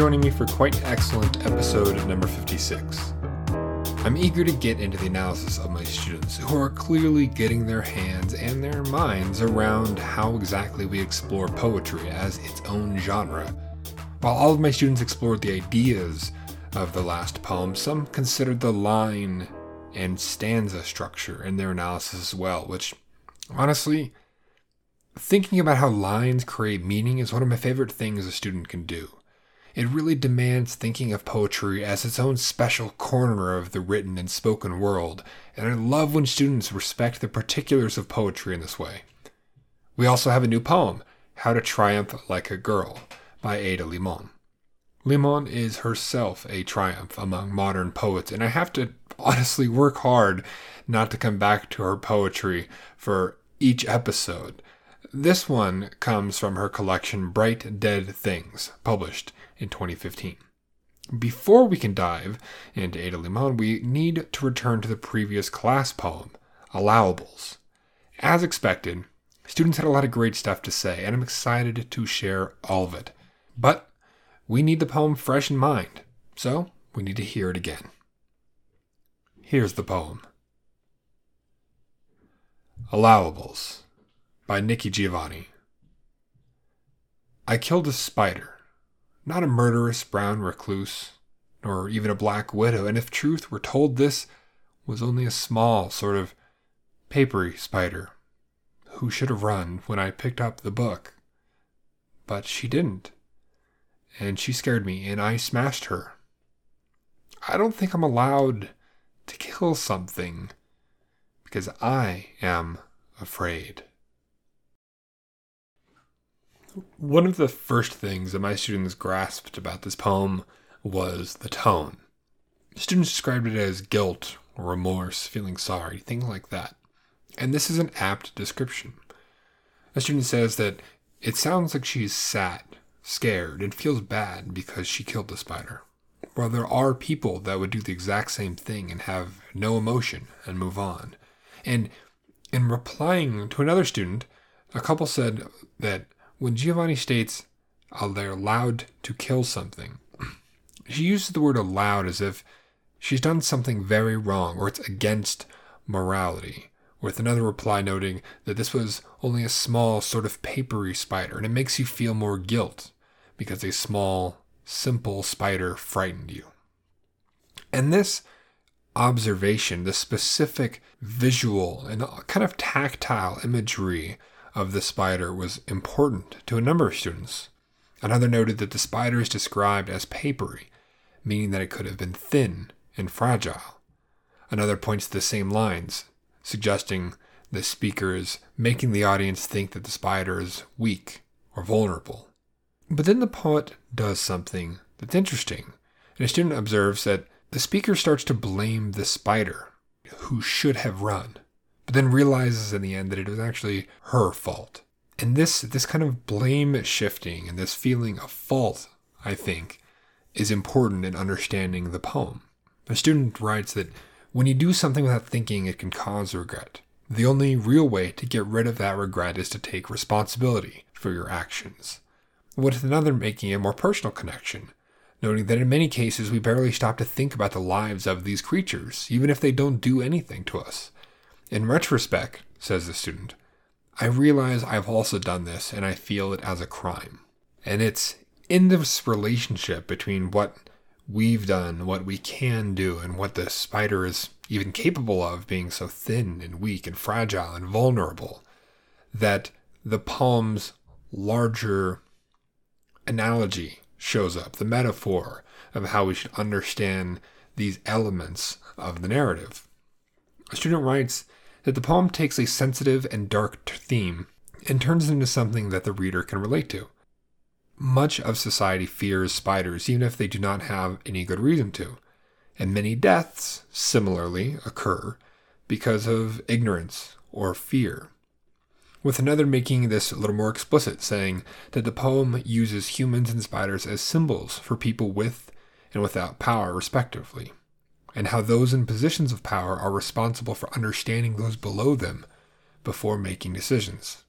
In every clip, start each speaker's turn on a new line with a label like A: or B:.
A: joining me for quite an excellent episode number 56. I'm eager to get into the analysis of my students who are clearly getting their hands and their minds around how exactly we explore poetry as its own genre. While all of my students explored the ideas of the last poem, some considered the line and stanza structure in their analysis as well, which honestly, thinking about how lines create meaning is one of my favorite things a student can do. It really demands thinking of poetry as its own special corner of the written and spoken world, and I love when students respect the particulars of poetry in this way. We also have a new poem, How to Triumph Like a Girl, by Ada Limon. Limon is herself a triumph among modern poets, and I have to honestly work hard not to come back to her poetry for each episode. This one comes from her collection Bright Dead Things, published in 2015. Before we can dive into Ada Limon, we need to return to the previous class poem, Allowables. As expected, students had a lot of great stuff to say, and I'm excited to share all of it. But we need the poem fresh in mind, so we need to hear it again. Here's the poem Allowables by Nikki Giovanni. I killed a spider, not a murderous brown recluse, nor even a black widow, and if truth were told, this was only a small, sort of papery spider who should have run when I picked up the book. But she didn't, and she scared me, and I smashed her. I don't think I'm allowed to kill something because I am afraid. One of the first things that my students grasped about this poem was the tone. Students described it as guilt remorse, feeling sorry, things like that. And this is an apt description. A student says that it sounds like she's sad, scared, and feels bad because she killed the spider. While there are people that would do the exact same thing and have no emotion and move on. And in replying to another student, a couple said that when Giovanni states, they're allowed to kill something, she uses the word allowed as if she's done something very wrong or it's against morality, with another reply noting that this was only a small, sort of papery spider, and it makes you feel more guilt because a small, simple spider frightened you. And this observation, the specific visual and kind of tactile imagery of the spider was important to a number of students. Another noted that the spider is described as papery, meaning that it could have been thin and fragile. Another points to the same lines, suggesting the speaker is making the audience think that the spider is weak or vulnerable. But then the poet does something that's interesting, and a student observes that the speaker starts to blame the spider, who should have run but then realizes in the end that it was actually her fault. And this this kind of blame shifting and this feeling of fault, I think, is important in understanding the poem. A student writes that when you do something without thinking, it can cause regret. The only real way to get rid of that regret is to take responsibility for your actions. With another making a more personal connection, noting that in many cases we barely stop to think about the lives of these creatures, even if they don't do anything to us. In retrospect, says the student, I realize I've also done this and I feel it as a crime. And it's in this relationship between what we've done, what we can do, and what the spider is even capable of being so thin and weak and fragile and vulnerable that the poem's larger analogy shows up, the metaphor of how we should understand these elements of the narrative. A student writes that the poem takes a sensitive and dark theme and turns it into something that the reader can relate to. Much of society fears spiders, even if they do not have any good reason to, and many deaths, similarly, occur because of ignorance or fear. With another making this a little more explicit, saying that the poem uses humans and spiders as symbols for people with and without power, respectively and how those in positions of power are responsible for understanding those below them before making decisions.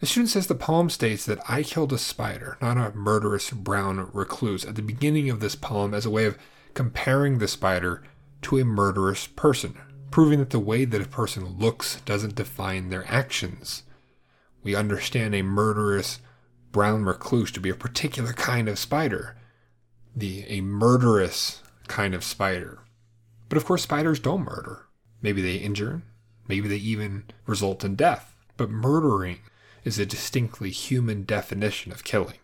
A: The student says the poem states that I killed a spider, not a murderous brown recluse, at the beginning of this poem as a way of comparing the spider to a murderous person, proving that the way that a person looks doesn't define their actions. We understand a murderous brown recluse to be a particular kind of spider, the a murderous kind of spider. But of course, spiders don't murder. Maybe they injure, maybe they even result in death. But murdering is a distinctly human definition of killing.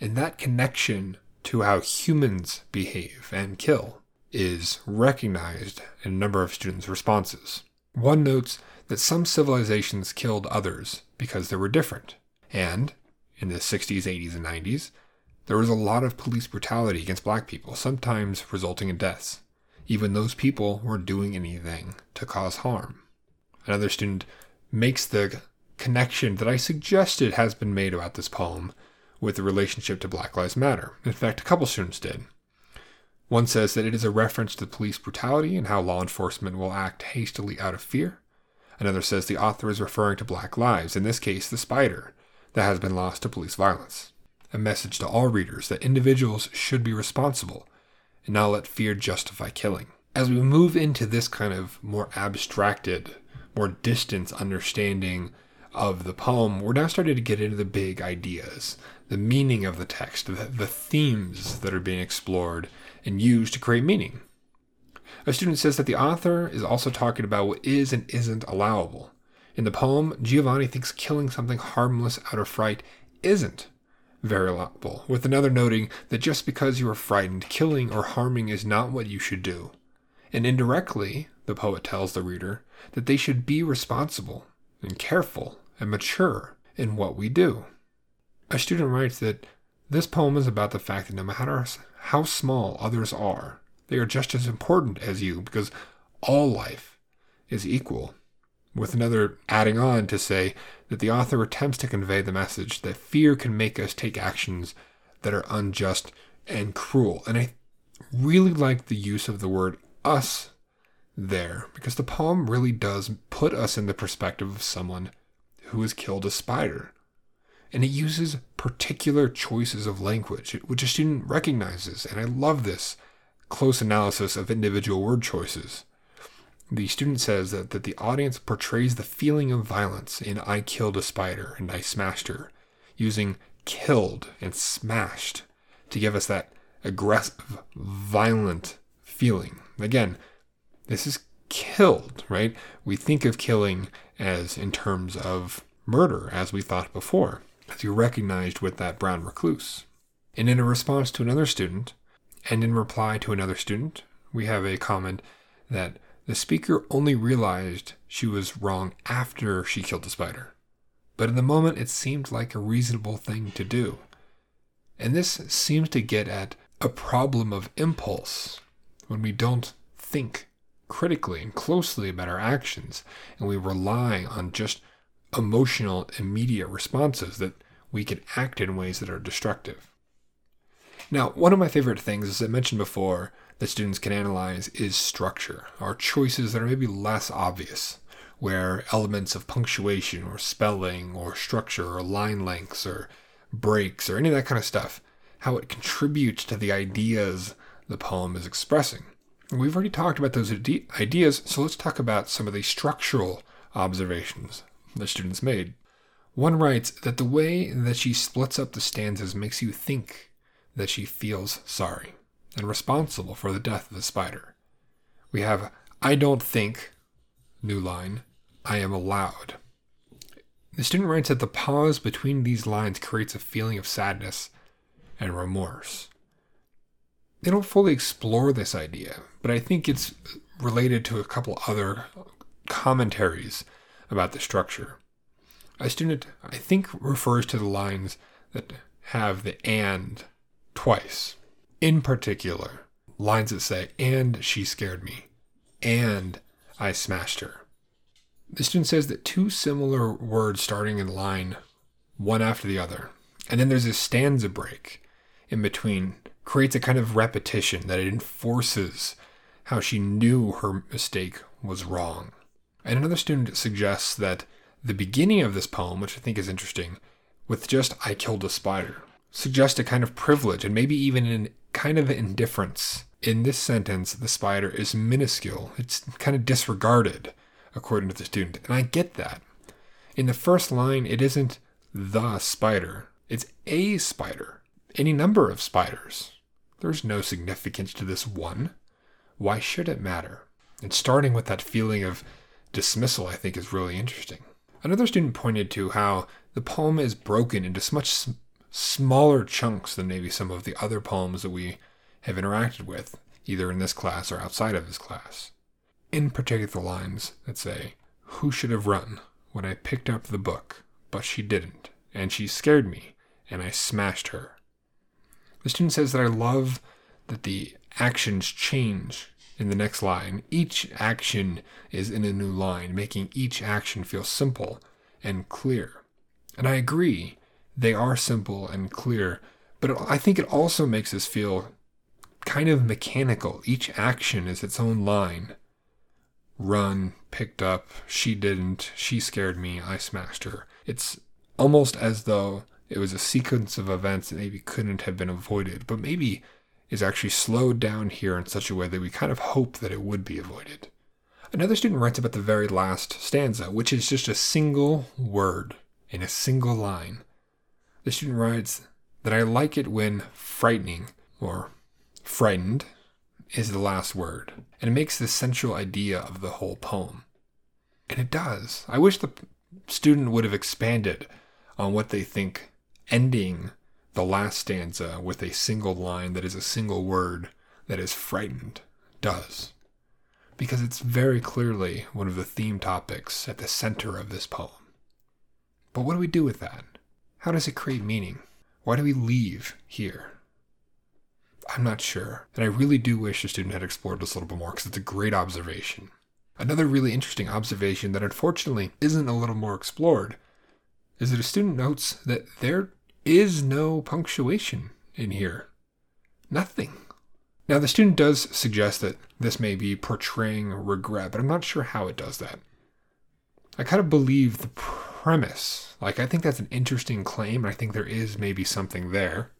A: And that connection to how humans behave and kill is recognized in a number of students' responses. One notes that some civilizations killed others because they were different. And in the 60s, 80s, and 90s, there was a lot of police brutality against black people, sometimes resulting in deaths. Even those people weren't doing anything to cause harm. Another student makes the connection that I suggested has been made about this poem with the relationship to Black Lives Matter. In fact, a couple students did. One says that it is a reference to police brutality and how law enforcement will act hastily out of fear. Another says the author is referring to black lives, in this case, the spider, that has been lost to police violence. A message to all readers that individuals should be responsible and not let fear justify killing. As we move into this kind of more abstracted, more distant understanding of the poem, we're now starting to get into the big ideas, the meaning of the text, the, the themes that are being explored and used to create meaning. A student says that the author is also talking about what is and isn't allowable. In the poem, Giovanni thinks killing something harmless out of fright isn't very with another noting that just because you are frightened, killing or harming is not what you should do. And indirectly, the poet tells the reader that they should be responsible and careful and mature in what we do. A student writes that this poem is about the fact that no matter how small others are, they are just as important as you because all life is equal. With another adding on to say that the author attempts to convey the message that fear can make us take actions that are unjust and cruel. And I really like the use of the word us there because the poem really does put us in the perspective of someone who has killed a spider. And it uses particular choices of language, which a student recognizes. And I love this close analysis of individual word choices. The student says that, that the audience portrays the feeling of violence in I Killed a Spider and I Smashed Her, using killed and smashed to give us that aggressive, violent feeling. Again, this is killed, right? We think of killing as in terms of murder, as we thought before, as you recognized with that brown recluse. And in a response to another student, and in reply to another student, we have a comment that the speaker only realized she was wrong after she killed the spider. But in the moment, it seemed like a reasonable thing to do. And this seems to get at a problem of impulse when we don't think critically and closely about our actions and we rely on just emotional, immediate responses that we can act in ways that are destructive. Now, one of my favorite things, as I mentioned before, that students can analyze is structure, or choices that are maybe less obvious, where elements of punctuation or spelling or structure or line lengths or breaks or any of that kind of stuff, how it contributes to the ideas the poem is expressing. We've already talked about those ideas, so let's talk about some of the structural observations the students made. One writes that the way that she splits up the stanzas makes you think that she feels sorry and responsible for the death of the spider. We have, I don't think, new line, I am allowed. The student writes that the pause between these lines creates a feeling of sadness and remorse. They don't fully explore this idea, but I think it's related to a couple other commentaries about the structure. A student, I think, refers to the lines that have the and twice. In particular, lines that say, and she scared me, and I smashed her. The student says that two similar words starting in line, one after the other, and then there's a stanza break in between, creates a kind of repetition that it enforces how she knew her mistake was wrong. And another student suggests that the beginning of this poem, which I think is interesting, with just I killed a spider, suggests a kind of privilege and maybe even an kind of indifference. In this sentence, the spider is minuscule. It's kind of disregarded, according to the student. And I get that. In the first line, it isn't the spider, it's a spider. Any number of spiders. There's no significance to this one. Why should it matter? And starting with that feeling of dismissal, I think, is really interesting. Another student pointed to how the poem is broken into much smaller chunks than maybe some of the other poems that we have interacted with, either in this class or outside of this class. In particular, the lines that say, Who should have run when I picked up the book, but she didn't, and she scared me, and I smashed her. The student says that I love that the actions change in the next line. Each action is in a new line, making each action feel simple and clear. And I agree, they are simple and clear, but I think it also makes us feel kind of mechanical. Each action is its own line. Run, picked up, she didn't, she scared me, I smashed her. It's almost as though it was a sequence of events that maybe couldn't have been avoided, but maybe is actually slowed down here in such a way that we kind of hope that it would be avoided. Another student writes about the very last stanza, which is just a single word in a single line. The student writes that I like it when frightening or frightened is the last word, and it makes the central idea of the whole poem. And it does. I wish the student would have expanded on what they think ending the last stanza with a single line that is a single word that is frightened does. Because it's very clearly one of the theme topics at the center of this poem. But what do we do with that? How does it create meaning? Why do we leave here? I'm not sure. And I really do wish the student had explored this a little bit more because it's a great observation. Another really interesting observation that unfortunately isn't a little more explored is that a student notes that there is no punctuation in here. Nothing. Now, the student does suggest that this may be portraying regret, but I'm not sure how it does that. I kind of believe the premise. Like, I think that's an interesting claim, and I think there is maybe something there.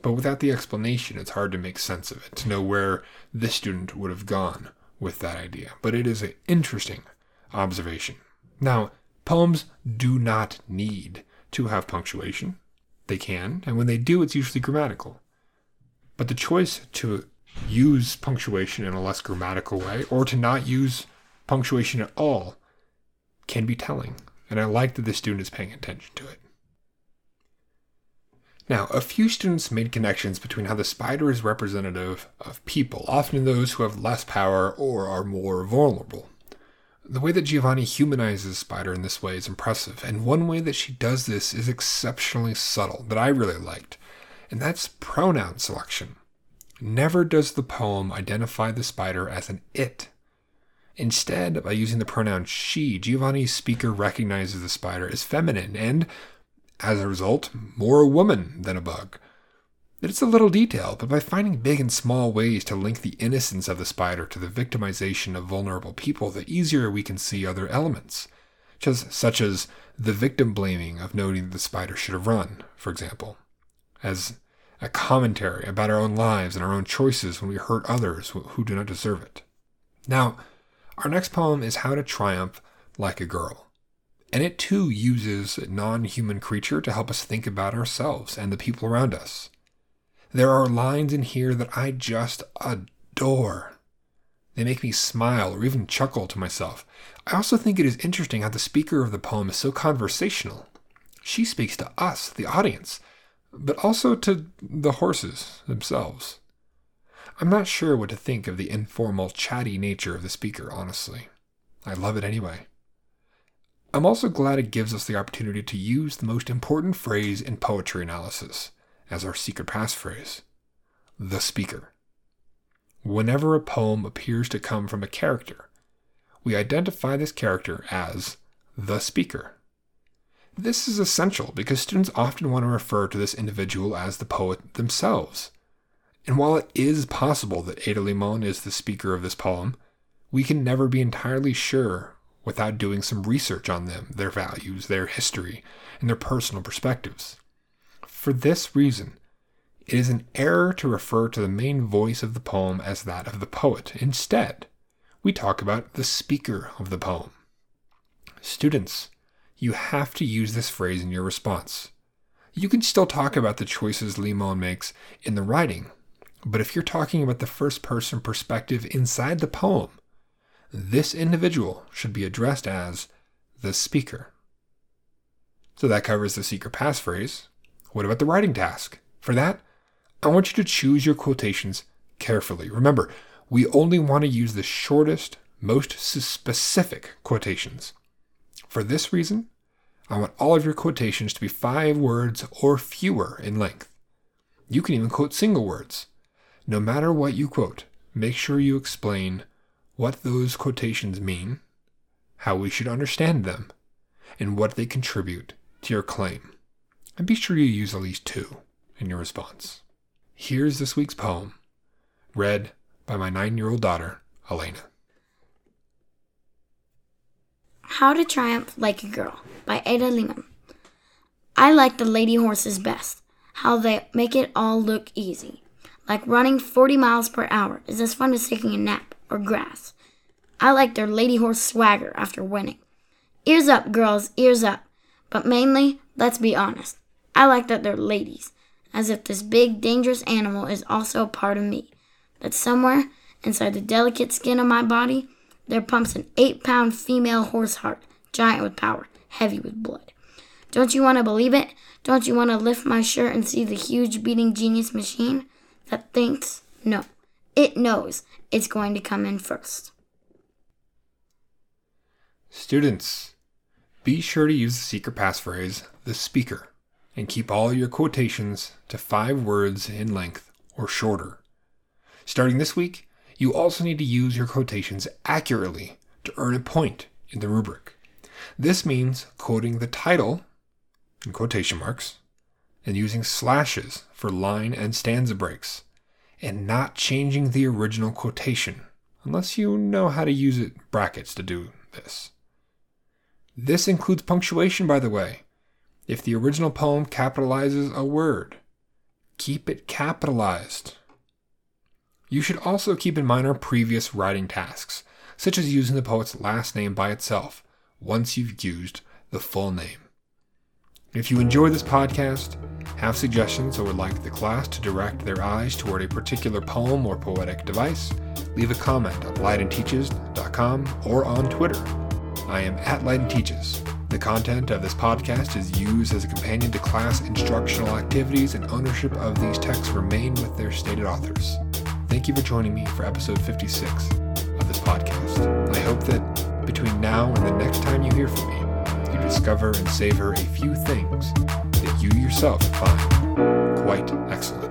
A: But without the explanation, it's hard to make sense of it, to know where this student would have gone with that idea. But it is an interesting observation. Now, poems do not need to have punctuation. They can, and when they do, it's usually grammatical. But the choice to use punctuation in a less grammatical way or to not use punctuation at all can be telling. And I like that the student is paying attention to it. Now, a few students made connections between how the spider is representative of people, often those who have less power or are more vulnerable. The way that Giovanni humanizes Spider in this way is impressive, and one way that she does this is exceptionally subtle that I really liked, and that's pronoun selection. Never does the poem identify the spider as an it. Instead, by using the pronoun she, Giovanni's speaker recognizes the spider as feminine and, as a result, more a woman than a bug. It's a little detail, but by finding big and small ways to link the innocence of the spider to the victimization of vulnerable people, the easier we can see other elements, just such as the victim blaming of noting that the spider should have run, for example, as a commentary about our own lives and our own choices when we hurt others who do not deserve it. Now, our next poem is How to Triumph Like a Girl. And it too uses non human creature to help us think about ourselves and the people around us. There are lines in here that I just adore. They make me smile or even chuckle to myself. I also think it is interesting how the speaker of the poem is so conversational. She speaks to us, the audience, but also to the horses themselves. I'm not sure what to think of the informal, chatty nature of the speaker, honestly. I love it anyway. I'm also glad it gives us the opportunity to use the most important phrase in poetry analysis as our secret passphrase the speaker. Whenever a poem appears to come from a character, we identify this character as the speaker. This is essential because students often want to refer to this individual as the poet themselves. And while it is possible that Ada Limon is the speaker of this poem, we can never be entirely sure without doing some research on them, their values, their history, and their personal perspectives. For this reason, it is an error to refer to the main voice of the poem as that of the poet. Instead, we talk about the speaker of the poem. Students, you have to use this phrase in your response. You can still talk about the choices Limon makes in the writing, but if you're talking about the first person perspective inside the poem, this individual should be addressed as the speaker. So that covers the secret passphrase. What about the writing task? For that, I want you to choose your quotations carefully. Remember, we only want to use the shortest, most specific quotations. For this reason, I want all of your quotations to be five words or fewer in length. You can even quote single words. No matter what you quote, make sure you explain what those quotations mean, how we should understand them, and what they contribute to your claim. And be sure you use at least two in your response. Here's this week's poem, read by my nine year old daughter, Elena.
B: How to Triumph Like a Girl by Ada Limon. I like the lady horses best, how they make it all look easy. Like running 40 miles per hour is as fun as taking a nap or grass. I like their lady horse swagger after winning. Ears up, girls, ears up. But mainly, let's be honest, I like that they're ladies, as if this big, dangerous animal is also a part of me. That somewhere inside the delicate skin of my body, there pumps an eight pound female horse heart, giant with power, heavy with blood. Don't you want to believe it? Don't you want to lift my shirt and see the huge beating genius machine that thinks? No, it knows it's going to come in first.
A: Students, be sure to use the secret passphrase, the speaker, and keep all your quotations to five words in length or shorter. Starting this week, you also need to use your quotations accurately to earn a point in the rubric. This means quoting the title in quotation marks and using slashes for line and stanza breaks and not changing the original quotation unless you know how to use it brackets to do this. This includes punctuation by the way. If the original poem capitalizes a word, keep it capitalized. You should also keep in mind our previous writing tasks, such as using the poet's last name by itself once you've used the full name. If you enjoy this podcast, have suggestions, or would like the class to direct their eyes toward a particular poem or poetic device, leave a comment at leidenteaches.com or on Twitter. I am at Leiden Teaches. The content of this podcast is used as a companion to class instructional activities, and ownership of these texts remain with their stated authors. Thank you for joining me for episode 56 of this podcast. I hope that between now and the next time you hear from me, discover and savor a few things that you yourself find quite excellent.